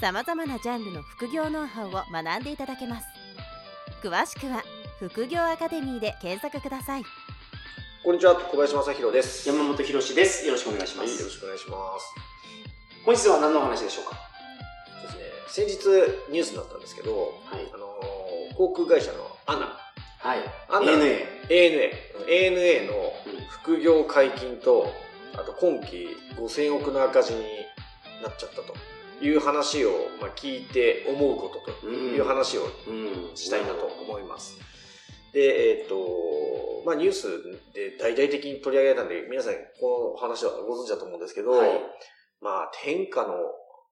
さまざまなジャンルの副業ノウハウを学んでいただけます詳しくは副業アカデミーで検索くださいこんにちは、小林正弘です。山本博史です。よろしくお願いしまはい、す。よろしくお願いします。本日は何のお話でしょうか？ですね、先日ニュースになったんですけど、はい。あのー航空会社のアナ、はい。アナ ANA。ANA、ANA のうん副業解禁と、あと今期5000億の赤字になっちゃったという話を、まあ、聞いて思うことという話をうん。したいなと思います。で、えっ、と、まあニュースで大々的に取り上げられたんで、皆さんこの話はご存知だと思うんですけど、はい。まあ天下の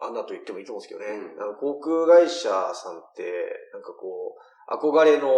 穴と言ってもいいと思うんですけどね、うんあの航空会社さんって、なんかこう、憧れの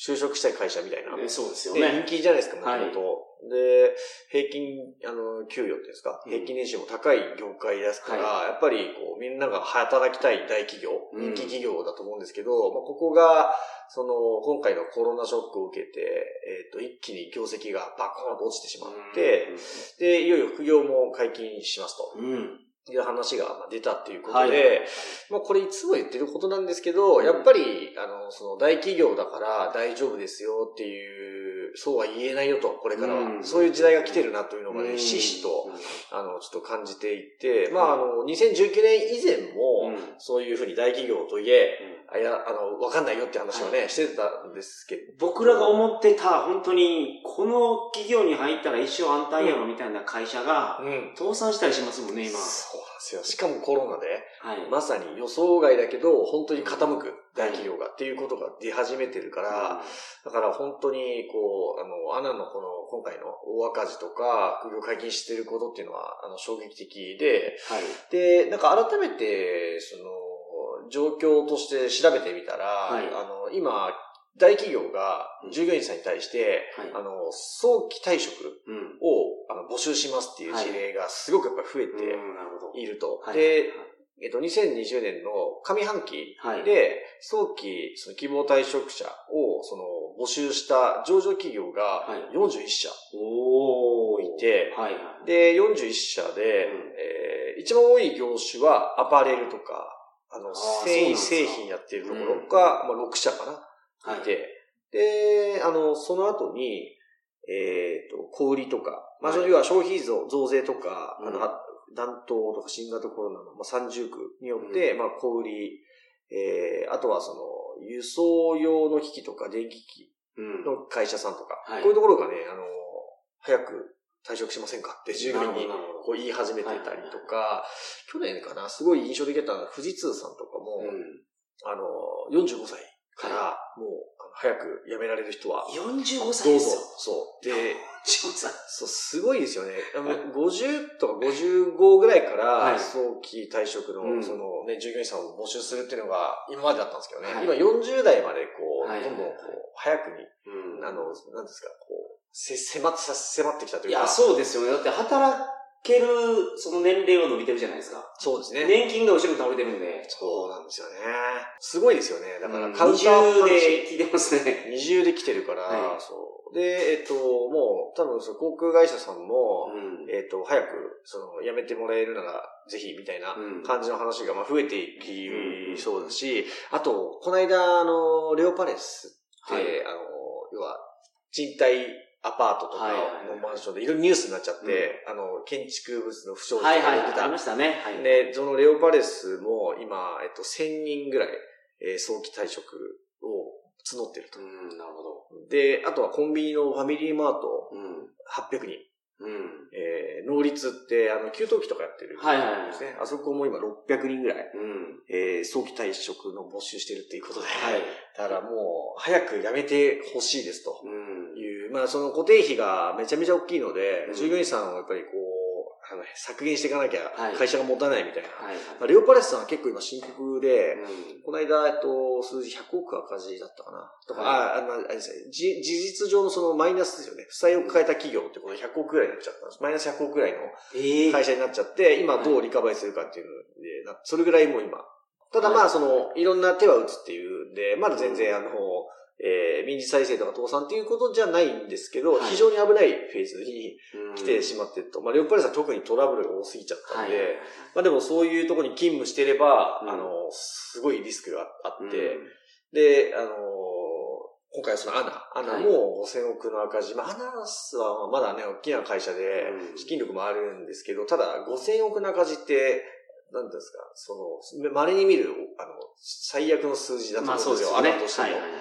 就職したい会社みたいな、えそうですよでね。人気じゃないですか、もとはい。もと。で、平均、あの、給与っていうんですか、うん。平均年収も高い業界ですから、はやっぱりこう、みんなが働きたい大企業、うん。人気企業だと思うんですけど、まあ、ここが、その、今回のコロナショックを受けて、えっ、と、一気に業績がバコーンと落ちてしまって、で、いよいよ副業も解禁しますと。うん。いう話がまあ出たっていうことはい。で、まあこれいつも言ってることなんですけど、うんやっぱり、あの、その大企業だから大丈夫ですよっていう、そうは言えないよと、これからは。うんそういう時代が来てるなというのがね、うんひしひしと、うんあの、ちょっと感じていて、まああの、2019年以前も、うんそういうふうに大企業といえ、うんあいや、あの、わかんないよって話をね、してたんですけど、僕らが思ってた、本当に、この企業に入ったら一生安泰やろみたいな会社が、うん。倒産したりしますもんね、今。そうなんですよ。しかもコロナで、はい。まさに予想外だけど、本当に傾く大企業がっていうことが出始めてるから、だから本当に、こう、あの、アナのこの、今回の大赤字とか、副業解禁してることっていうのは、あの、衝撃的で、はい。で、なんか改めて、その、状況として調べてみたら、はいあの、今、大企業が従業員さんに対して、はい。あの、早期退職うん。をあの募集しますっていう事例がすごくやっぱり増えて。いると。はいで、えっと、2020年の上半期はい。で、早期その希望退職者をその募集した上場企業がはい。41社いて、はいはい。で、41社で、えー一番多い業種はアパレルとか、あの、ー繊維製品やってるところが、まあ、6社かな、はい。いて、で、あの、その後に、えっ、と、小売りとか、まあ、はい。要は消費増増税とか、あの、うん暖冬とか新型コロナの、まあ、三重苦によって、まあ、小売り、えー、あとはその、輸送用の機器とか電気機器うん。の会社さんとか、はい。こういうところがね、あの、早く退職しませんか？って従業員にこう言い始めてたりとか、去年かな、すごい印象的だったのは富士通さんとかも、うん。あの、45歳から、もう、早く辞められる人は、45どうぞ歳ですよ。。そう。で、45歳。そう、すごいですよね。あの50とか55ぐらいから、はい早期退職の、うんそのね、従業員さんを募集するっていうのが今までだったんですけどね。はい今40代までこう、はいどんどんこう、早くに、うんあの、なんですか、こう、せ、迫って、さ迫ってきたというか。いや、そうですよね。だって働ける、その年齢は伸びてるじゃないですか。そうですね。年金が後ろに倒れてるんで。そうなんですよね。すごいですよね。だから、うんカウンター20パンチで聞いてますね。二重で来てるから、はいそう。で、えっと、もう、多分その航空会社さんも、うんえっと、早く、その、辞めてもらえるなら、ぜひ、みたいなうん感じの話が、まあ、増えていきそうだし、あと、この間、あの、レオパレスって、はいあの、要は、賃貸アパートとかのマンションでいろいろニュースになっちゃって、あの、建築物の不祥事とはいはいはい。ありましたね。はい。で、そのレオパレスも今、えっと、1000人ぐらい、えー早期退職を募ってるとう。ん、なるほど。で、あとはコンビニのファミリーマートうん。800人。うん。えー、能率って、あの、給湯器とかやってる。はいはいはいですね。あそこも今600人ぐらい、うん。えー、早期退職の募集してるっていうことで。はい。だからもう、早く辞めてほしいですとうん。いう、まあその固定費がめちゃめちゃ大きいので、うん従業員さんをやっぱりこう、あの削減していかなきゃはい会社が持たないみたいな。はいまあレオパレスさんは結構今深刻で、うんこの間、えっと、数字100億赤字だったかな。とか、はいあ、あの、あれですね、じ事実上のそのマイナスですよね。負債を抱えた企業ってことで100億ぐらいになっちゃったんです。マイナス100億ぐらいのええ会社になっちゃって、今どうリカバリするかっていうので、なそれぐらいもう今。ただまあ、その、いろんな手は打つっていうんで、まだ全然あの、えー、民事再生とか倒産っていうことじゃないんですけど、はい非常に危ないフェーズにうん来てしまってると。まあ、レオパレスは特にトラブルが多すぎちゃったんで、はい。まあでもそういうところに勤務してれば、うんあの、すごいリスクがあって、うんで、あのー今回はそのアナ、アナはいも5000億の赤字。まあ、アナはまだね、大きな会社でうん資金力もあるんですけど、ただ5000億の赤字って、なんですか、その、稀に見る、あの、最悪の数字だとま思うんですよ、あ。アナとしても。はいはいはい。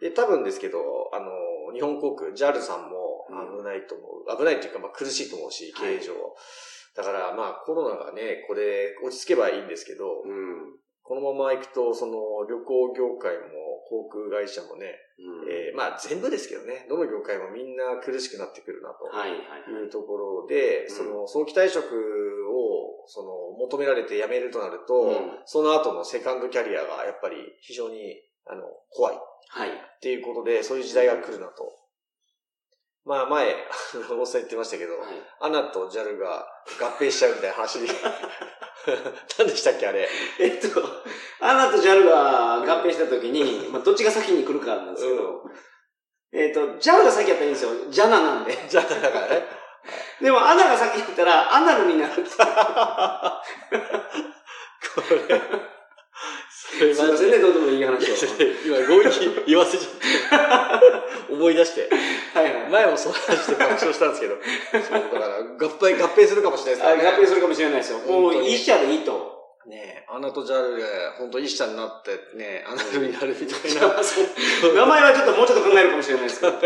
で、多分ですけど、あの、日本航空、JAL さんもうん危ないと思う。危ないっていうか、まあ苦しいと思うし、経営上。だから、まあコロナがね、これ落ち着けばいいんですけど、うん。このまま行くと、その旅行業界も航空会社もね、うんえーまあ全部ですけどね、どの業界もみんな苦しくなってくるなと。はいはいはい。いうところで、うんその早期退職をその求められて辞めるとなると、うんその後のセカンドキャリアがやっぱり非常にあの怖いっはい。ていうことで、そういう時代が来るなと。まあ前、あの、おっさん言ってましたけど、はいアナと JAL が合併しちゃうみたいな話に。何でしたっけあれ？えっと、アナと JAL が合併したときに、まあ、どっちが先に来るかなんですけど、えっと、JAL が先やったらいいんですよ。ジャナなんで。じゃあ、だからね。でも、アナが先やったら、アナルになる。これ。ませんね、どうでもいい話を。今、強引に言わせちゃって。思い出して。はいはい。前もその話で爆笑したんですけど。そう、だから、合併、合併するかもしれないあですからね。合併するかもしれないですよ。もう本当に一社でいいと。ねえ、アナとジャルで、本当一社になって、ねアナルになるみたいな。名前はちょっともうちょっと考えるかもしれないですけど。まあ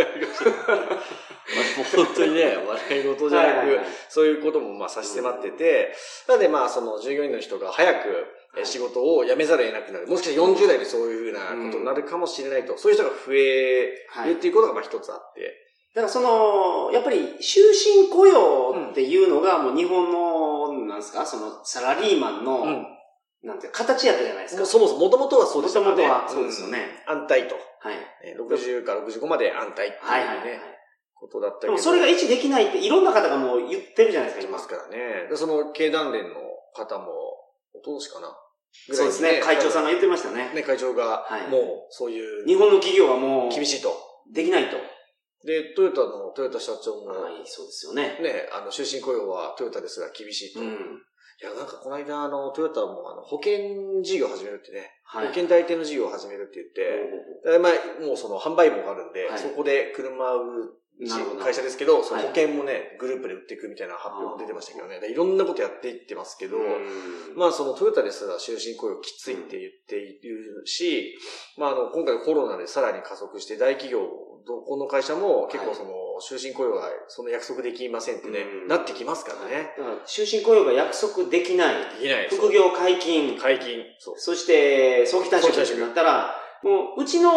本当にね、笑い事じゃなく、はいはいはいそういうこともまあ差し迫ってて、なのでまあその従業員の人が早くえ仕事を辞めざるを得なくなる。もしかしたら40代でそういうふうなことになるかもしれないと。そういう人が増えはいるっていうことがまあ一つあって。だからその、やっぱり終身雇用っていうのがもう日本の、なんですか、そのサラリーマンの、うん。なんていうか形やったじゃないですか。もうそもそも、もともとはそうでしたからね。元々はそうですよねうん。安泰と。はい。え60から65まで安泰っていうね、はいはいはい。ことだったけど。でもそれが維持できないっていろんな方がもう言ってるじゃないですか、今います。からね。でその経団連の方も、おととしかな。そうですね。会長さんが言ってましたね。ね、会長がはい、もう、そういう、日本の企業はもう、厳しいと。できないと。で、トヨタの、トヨタ社長も、はい、そうですよね。ね、あの、終身雇用はトヨタですが厳しいと。いうん。や、なんかこの間、あの、トヨタも、あの、保険事業を始めるってね、はい。保険代理店の事業を始めるって言って、おでまあ、もうその販売網があるんで、はいそこで車を売る会社ですけど、そのはい保険もね、グループで売っていくみたいな発表も出てましたけどね。でいろんなことやっていってますけど、うんまあそのトヨタですら終身雇用きついって言っているし、まああの今回のコロナでさらに加速して大企業、どこの会社も結構その終身雇用がその約束できませんってね、うんなってきますからね。終身雇用が約束できない。できない。副業解禁。解禁。そう。そして、早期退職早期退職になったら、もう、うちの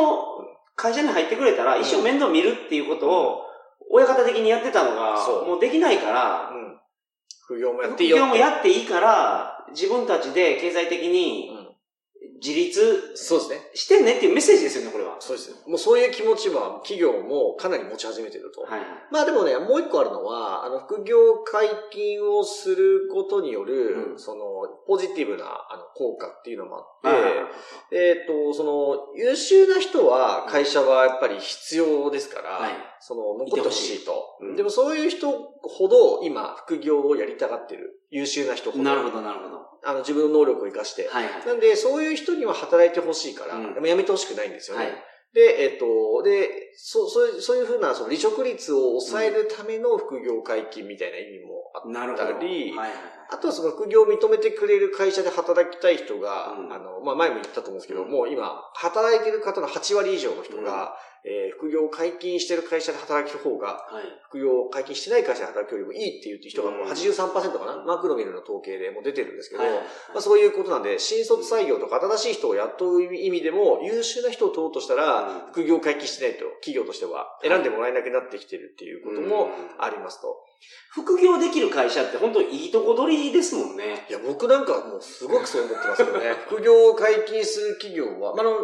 会社に入ってくれたら、一生面倒見るっていうことを、親方的にやってたのがもうできないから、うん。副業もやっ副ていいよ。業もやっていいから、自分たちで経済的にうん自立そうですね。してねっていうメッセージですよね、これは。そうです。もうそういう気持ちは企業もかなり持ち始めてると。はいはい。まあでもね、もう一個あるのは、あの、副業解禁をすることによる、うんその、ポジティブな、あの、効果っていうのもあって、はいはいはいえっ、と、その、優秀な人は会社はやっぱり必要ですから、はいその、残ってほしいと。うんでもそういう人ほど今、副業をやりたがってる。優秀な人ほど。なるほど、なるほど。あの、自分の能力を生かして。はいはい。なんで、そういう人には働いてほしいから、うんでも辞めてほしくないんですよね。はい。で、えっ、と、で、そう、そういう、そういうふうな、その離職率を抑えるための副業解禁みたいな意味もあ。ったり、はいはいあとはその副業を認めてくれる会社で働きたい人が、うんあの、まあ、前も言ったと思うんですけど、うんもう今、働いてる方の8割以上の人が、えー副業を解禁してる会社で働く方が、はい。副業を解禁してない会社で働くよりもいいって言ってる人がもう83%かな、マクロミルの統計でもう出てるんですけど、はい。まあ、そういうことなんで、新卒採用とか新しい人を雇う意味でも、優秀な人を取ろうとしたら、ら、副業解禁してないと、企業としては選んでもらえなくなってきてるっていうこともありますと。副業できる会社って本当いいとこ取りですもんね。いや、僕なんかもうすごくそう思ってますけどね。副業を解禁する企業は、まあ、あの、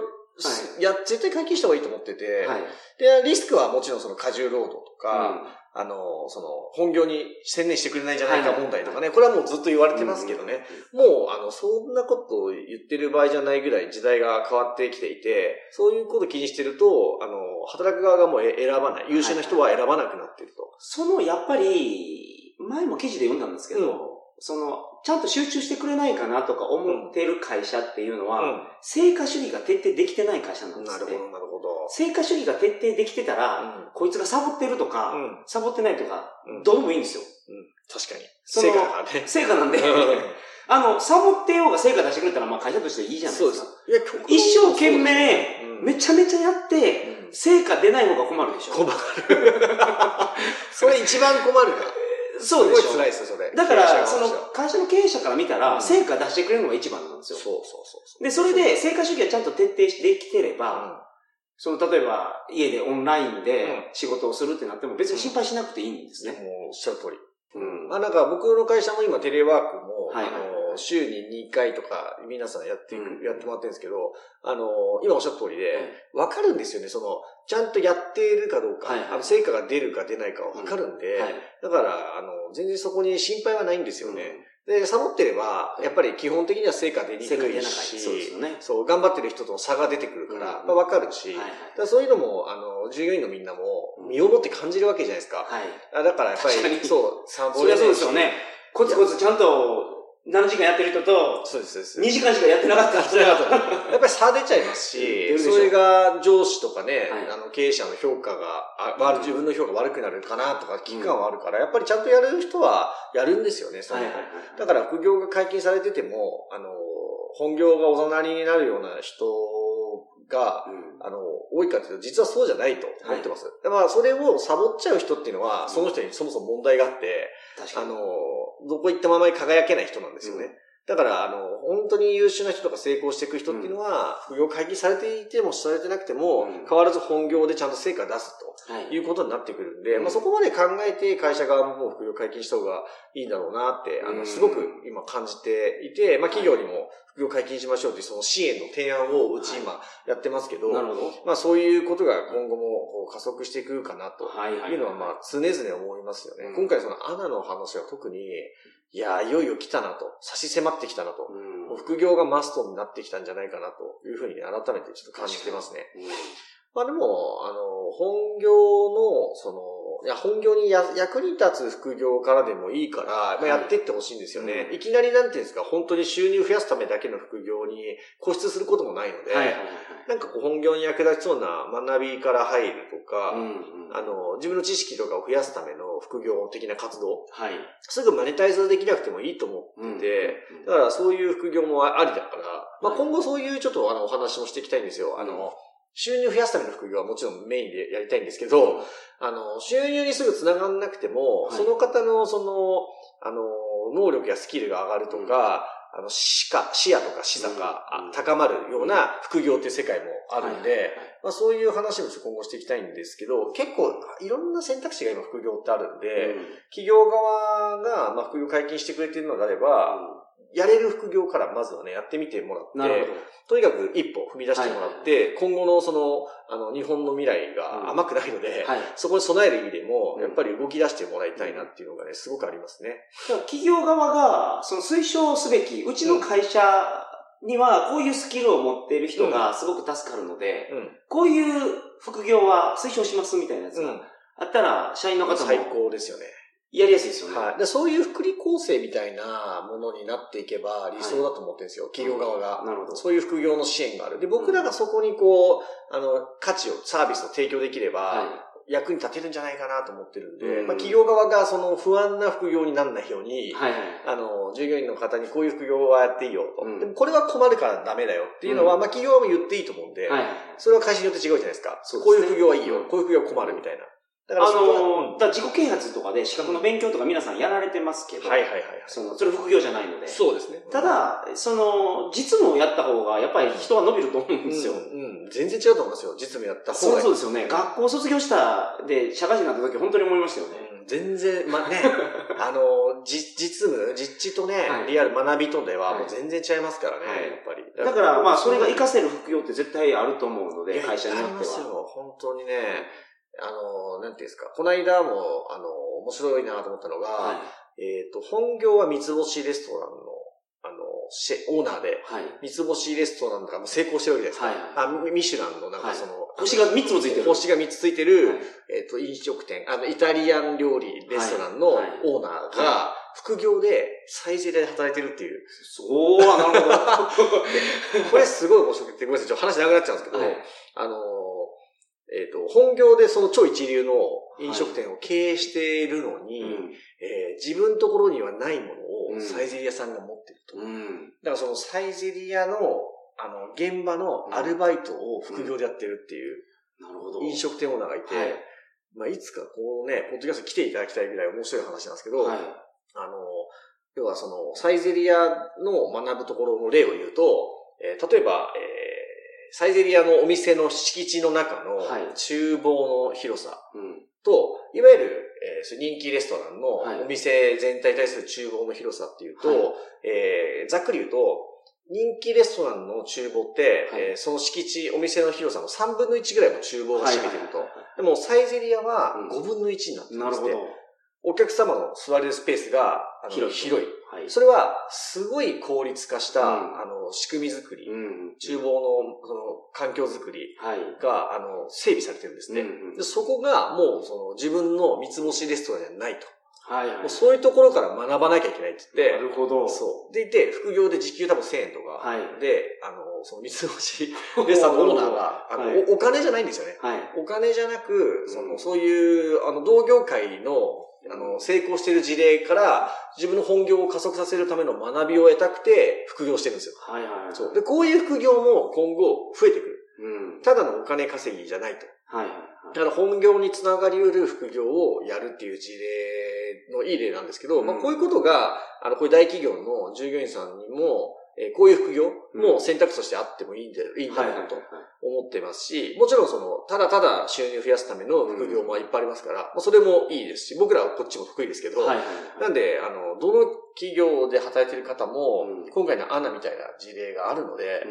い、や、絶対解禁した方がいいと思ってて、はい、で、リスクはもちろんその過重労働とか、うん、あの、その、本業に専念してくれないんじゃないか問題とかね、これはもうずっと言われてますけどね、もう、あの、そんなことを言ってる場合じゃないぐらい時代が変わってきていて、そういうことを気にしてると、あの、働く側がもう選ばない、優秀な人は選ばなくなっていると。その、やっぱり、前も記事で読んだんですけど、うん。その、ちゃんと集中してくれないかなとか思ってる会社っていうのは、うん、成果主義が徹底できてない会社なんですね。なるほど、なるほど。成果主義が徹底できてたら、うん、こいつがサボってるとか、うん、サボってないとか、どうでもいいんですよ。確かに。成果だからね。成果なんで、あの、サボってようが成果出してくれたら、まあ会社としていいじゃないですか。そうです。一生懸命、めちゃめちゃやって、成果出ない方が困るでしょ。困る。それ一番困るな。そうでしょ。すごい辛いですよ、それ。だから、その、会社の経営者から見たら、成果出してくれるのが一番なんですよ。そうそうそうで、それで、成果主義がちゃんと徹底してきてれば、その、例えば、家でオンラインで仕事をするってなっても別に心配しなくていいんですね。もう、おっしゃる通り。うん。まあなんか僕の会社も今テレワークも、はい、あの、週に2回とか皆さんやっていく、うん、やってもらってるんですけど、あの、今おっしゃった通りで、わ、かるんですよね、その、ちゃんとやっているかどうか、はいはい、あの、成果が出るか出ないかわかるんで、うんはい、だから、あの、全然そこに心配はないんですよね。で、サボってれば、やっぱり基本的には成果出にくいし、そうですよね。そう、頑張ってる人との差が出てくるから、うん、まあわかるし、はいはい、そういうのも、あの、従業員のみんなも、身をもって感じるわけじゃないですか。はい。だからやっぱり、そう、サボれないそそうですよね。コツコツちゃんと7時間やってる人と、そうです、そうです。2時間しかやってなかった人やっぱり差出ちゃいますし、それが上司とかね、あの経営者の評価が、自分の評価悪くなるかなとか危機感はあるから、やっぱりちゃんとやる人はやるんですよね、その、だから副業が解禁されてても、あの、本業がおざなりになるような人が、うん、あの、多いかというと、実はそうじゃないと思ってます。はい、まあ、それをサボっちゃう人っていうのは、その人にそもそも問題があって、あの、どこ行ったままに輝けない人なんですよね。うん。だから、あの、本当に優秀な人とか成功していく人っていうのは、副業会議されていてもされてなくても、変わらず本業でちゃんと成果出すということになってくるんで、まあそこまで考えて会社側も副業解禁した方がいいんだろうなって、あの、すごく今感じていて、まあ企業にも副業解禁しましょうというその支援の提案をうち今やってますけど、なるほど。まあそういうことが今後も加速していくかなというのはまあ常々思いますよね。今回そのアナの話は特に、いや、いよいよ来たなと、差し迫ってきたなと、うん、副業がマストになってきたんじゃないかなというふうに、改めてちょっと感じてますね。うん、まあでも、あの、本業の、その、いや、本業にや役に立つ副業からでもいいから、まあ、やっていってほしいんですよね、はい、いきなりなんていうんですか、本当に収入増やすためだけの副業に固執することもないので、はいはいはい、なんかこう本業に役立ちそうな学びから入るとか、うんうん、あの、自分の知識とかを増やすための副業的な活動、はい、すぐマネタイズできなくてもいいと思ってて、うんうん、だからそういう副業もありだから、まあ、今後そういうちょっとあのお話もしていきたいんですよ。あの、収入増やすための副業はもちろんメインでやりたいんですけど、あの、収入にすぐ繋がんなくても、はい、その方のその、あの、能力やスキルが上がるとか、うん、あの、視野、視野とか視座が高まるような副業っていう世界もあるんで、まあそういう話も今後していきたいんですけど、結構いろんな選択肢が今副業ってあるんで、うん、企業側がまあ副業解禁してくれているのであれば、やれる副業からまずはね、やってみてもらって、とにかく一歩踏み出してもらって、今後のその、あの、日本の未来が甘くないので、そこに備える意味でも、やっぱり動き出してもらいたいなっていうのがね、すごくありますね。企業側が、その推奨すべき、うちの会社にはこういうスキルを持っている人がすごく助かるので、うん、こういう副業は推奨しますみたいなやつがあったら、社員の方も。最高ですよね。やりやすいですよね。はい。でそういう福利厚生みたいなものになっていけば理想だと思ってるんですよ、はい、企業側が。なるほど。そういう副業の支援がある。で、僕らがそこにこう、あの、価値を、サービスを提供できれば、はい役に立てるんじゃないかなと思ってるんで、うん、まあ企業側がその不安な副業にならないように、はいはい、あの、従業員の方にこういう副業はやっていいよと。うん、でもこれは困るからダメだよっていうのは、うん、まあ企業はも言っていいと思うんで、はい、それは会社によって違うじゃないですか。すね、こういう副業はいいよ、こういう副業は困るみたいな。だからあのだ自己啓発とかで資格の勉強とか皆さんやられてますけど、はいはいはい、その、それ副業じゃないので。そうですね。ただ、その、実務をやった方が、やっぱり人は伸びると思うんですよ。うん、うん、全然違うと思いますよ。実務やった方が。そうそうですよね。学校卒業したで、社会人になった時本当に思いましたよね。うん、全然、まあね、あの、実、実務、実地とね、はい、リアル学びとではもう全然違いますからね、はい、やっぱり。だから、まあ、それが活かせる副業って絶対あると思うので、会社によっては。ありますよ、本当にね。あの、なんていうんですか、この間も、あの、面白いなと思ったのが、はい、えっ、ー、と、本業は三つ星レストランの、あの、シェ、オーナーで、はい、三つ星レストランとかも成功してるわけですか。はい、あ、ミシュランのなんかその、はい、星が三つもついてる。星が三つついてる、えっ、ー、と、飲食店、あの、イタリアン料理レストランのオーナーが、副業でサイゼリヤで働いてるっていう。そう、なるほど。これすごい面白くて、ごめんなさい、ちょっと話長くなっちゃうんですけど、あの、えっ、ー、と、本業でその超一流の飲食店を経営しているのに、はい、えー、自分のところにはないものをサイゼリヤさんが持ってると。うん、だからそのサイゼリヤの、あの、現場のアルバイトを副業でやってるっていう、なるほど。飲食店オーナーがいて、はい、まあ、いつかこのね、ポッドキャスト来ていただきたいぐらい面白い話なんですけど、はい、あの、要はその、サイゼリヤの学ぶところの例を言うと、えー、例えば、えーサイゼリアのお店の敷地の中の厨房の広さと、いわゆる、えー、人気レストランのお店全体に対する厨房の広さっていうと、はい、えー、ざっくり言うと、人気レストランの厨房って、はい、えー、その敷地、お店の広さの3分の1ぐらいも厨房が占めてると。でも、サイゼリアは5分の1になってます、ね、なるほど。お客様の座れるスペースが広い。広い。はい、それは、すごい効率化した、うん、あの、仕組み作り、うん、厨房の、その、環境作りが、はい、あの、整備されてるんですね。うんでそこが、もう、その、自分の三つ星レストランじゃないと。はいはい、もうそういうところから学ばなきゃいけないって言って。なるほど。そう。でいて、副業で時給多分1000円とか。はい。で、あの、その三つ星レストランのオーナーが、あの、はい、お、お金じゃないんですよね。はい。お金じゃなく、その、そういう、あの、同業界の、あの、成功している事例から、自分の本業を加速させるための学びを得たくて、副業してるんですよ。はいはい、はい。そう。で、こういう副業も今後増えてくる。うん。ただのお金稼ぎじゃないと。はいはい、はい。だから本業につながり得る副業をやるっていう事例のいい例なんですけど、うん、まあこういうことが、あの、こういう大企業の従業員さんにも、えー、こういう副業も選択肢としてあってもいいんだよ、いいんだろうと思ってますし、もちろんその、ただただ収入を増やすための副業もいっぱいありますから、まあ、それもいいですし、僕らはこっちも得意ですけど、なんで、あの、どの企業で働いてる方も、今回のアナみたいな事例があるので、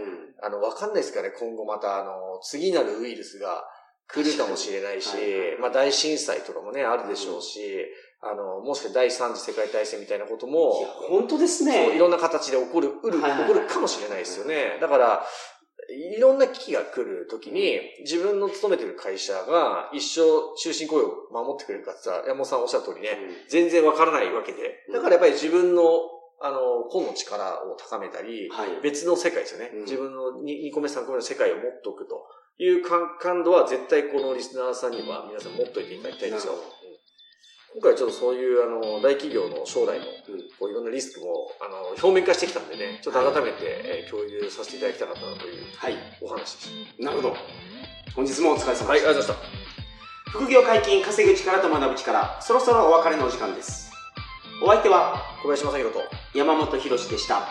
あの、わかんないですかね、今後また、あの、次なるウイルスが来るかもしれないし、まあ大震災とかもね、あるでしょうし、あの、もしか第三次世界大戦みたいなことも、本当ですね。いろんな形で起こる、うる、起こるかもしれないですよね。だから、いろんな危機が来るときに、自分の勤めてる会社が一生終身雇用を守ってくれるかって言ったら、山本さんおっしゃる通りね、うん、全然わからないわけで。だからやっぱり自分の、あの、個の力を高めたり、はい、別の世界ですよね。うん、自分の 2, 2個目3個目の世界を持っておくという感度は絶対このリスナーさんには皆さん持っといていただきたいんですよ。今回ちょっとそういうあの大企業の将来のこういろんなリスクもあの表面化してきたんでね、ちょっと改めて、え共有させていただきたかったなというお話でした。なるほど。本日もお疲れ様でした。はい、ありがとうございました。副業解禁、稼ぐ力と学ぶ力、そろそろお別れのお時間です。お相手は小林正宏と山本博史でした。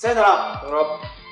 さよなら。さよなら。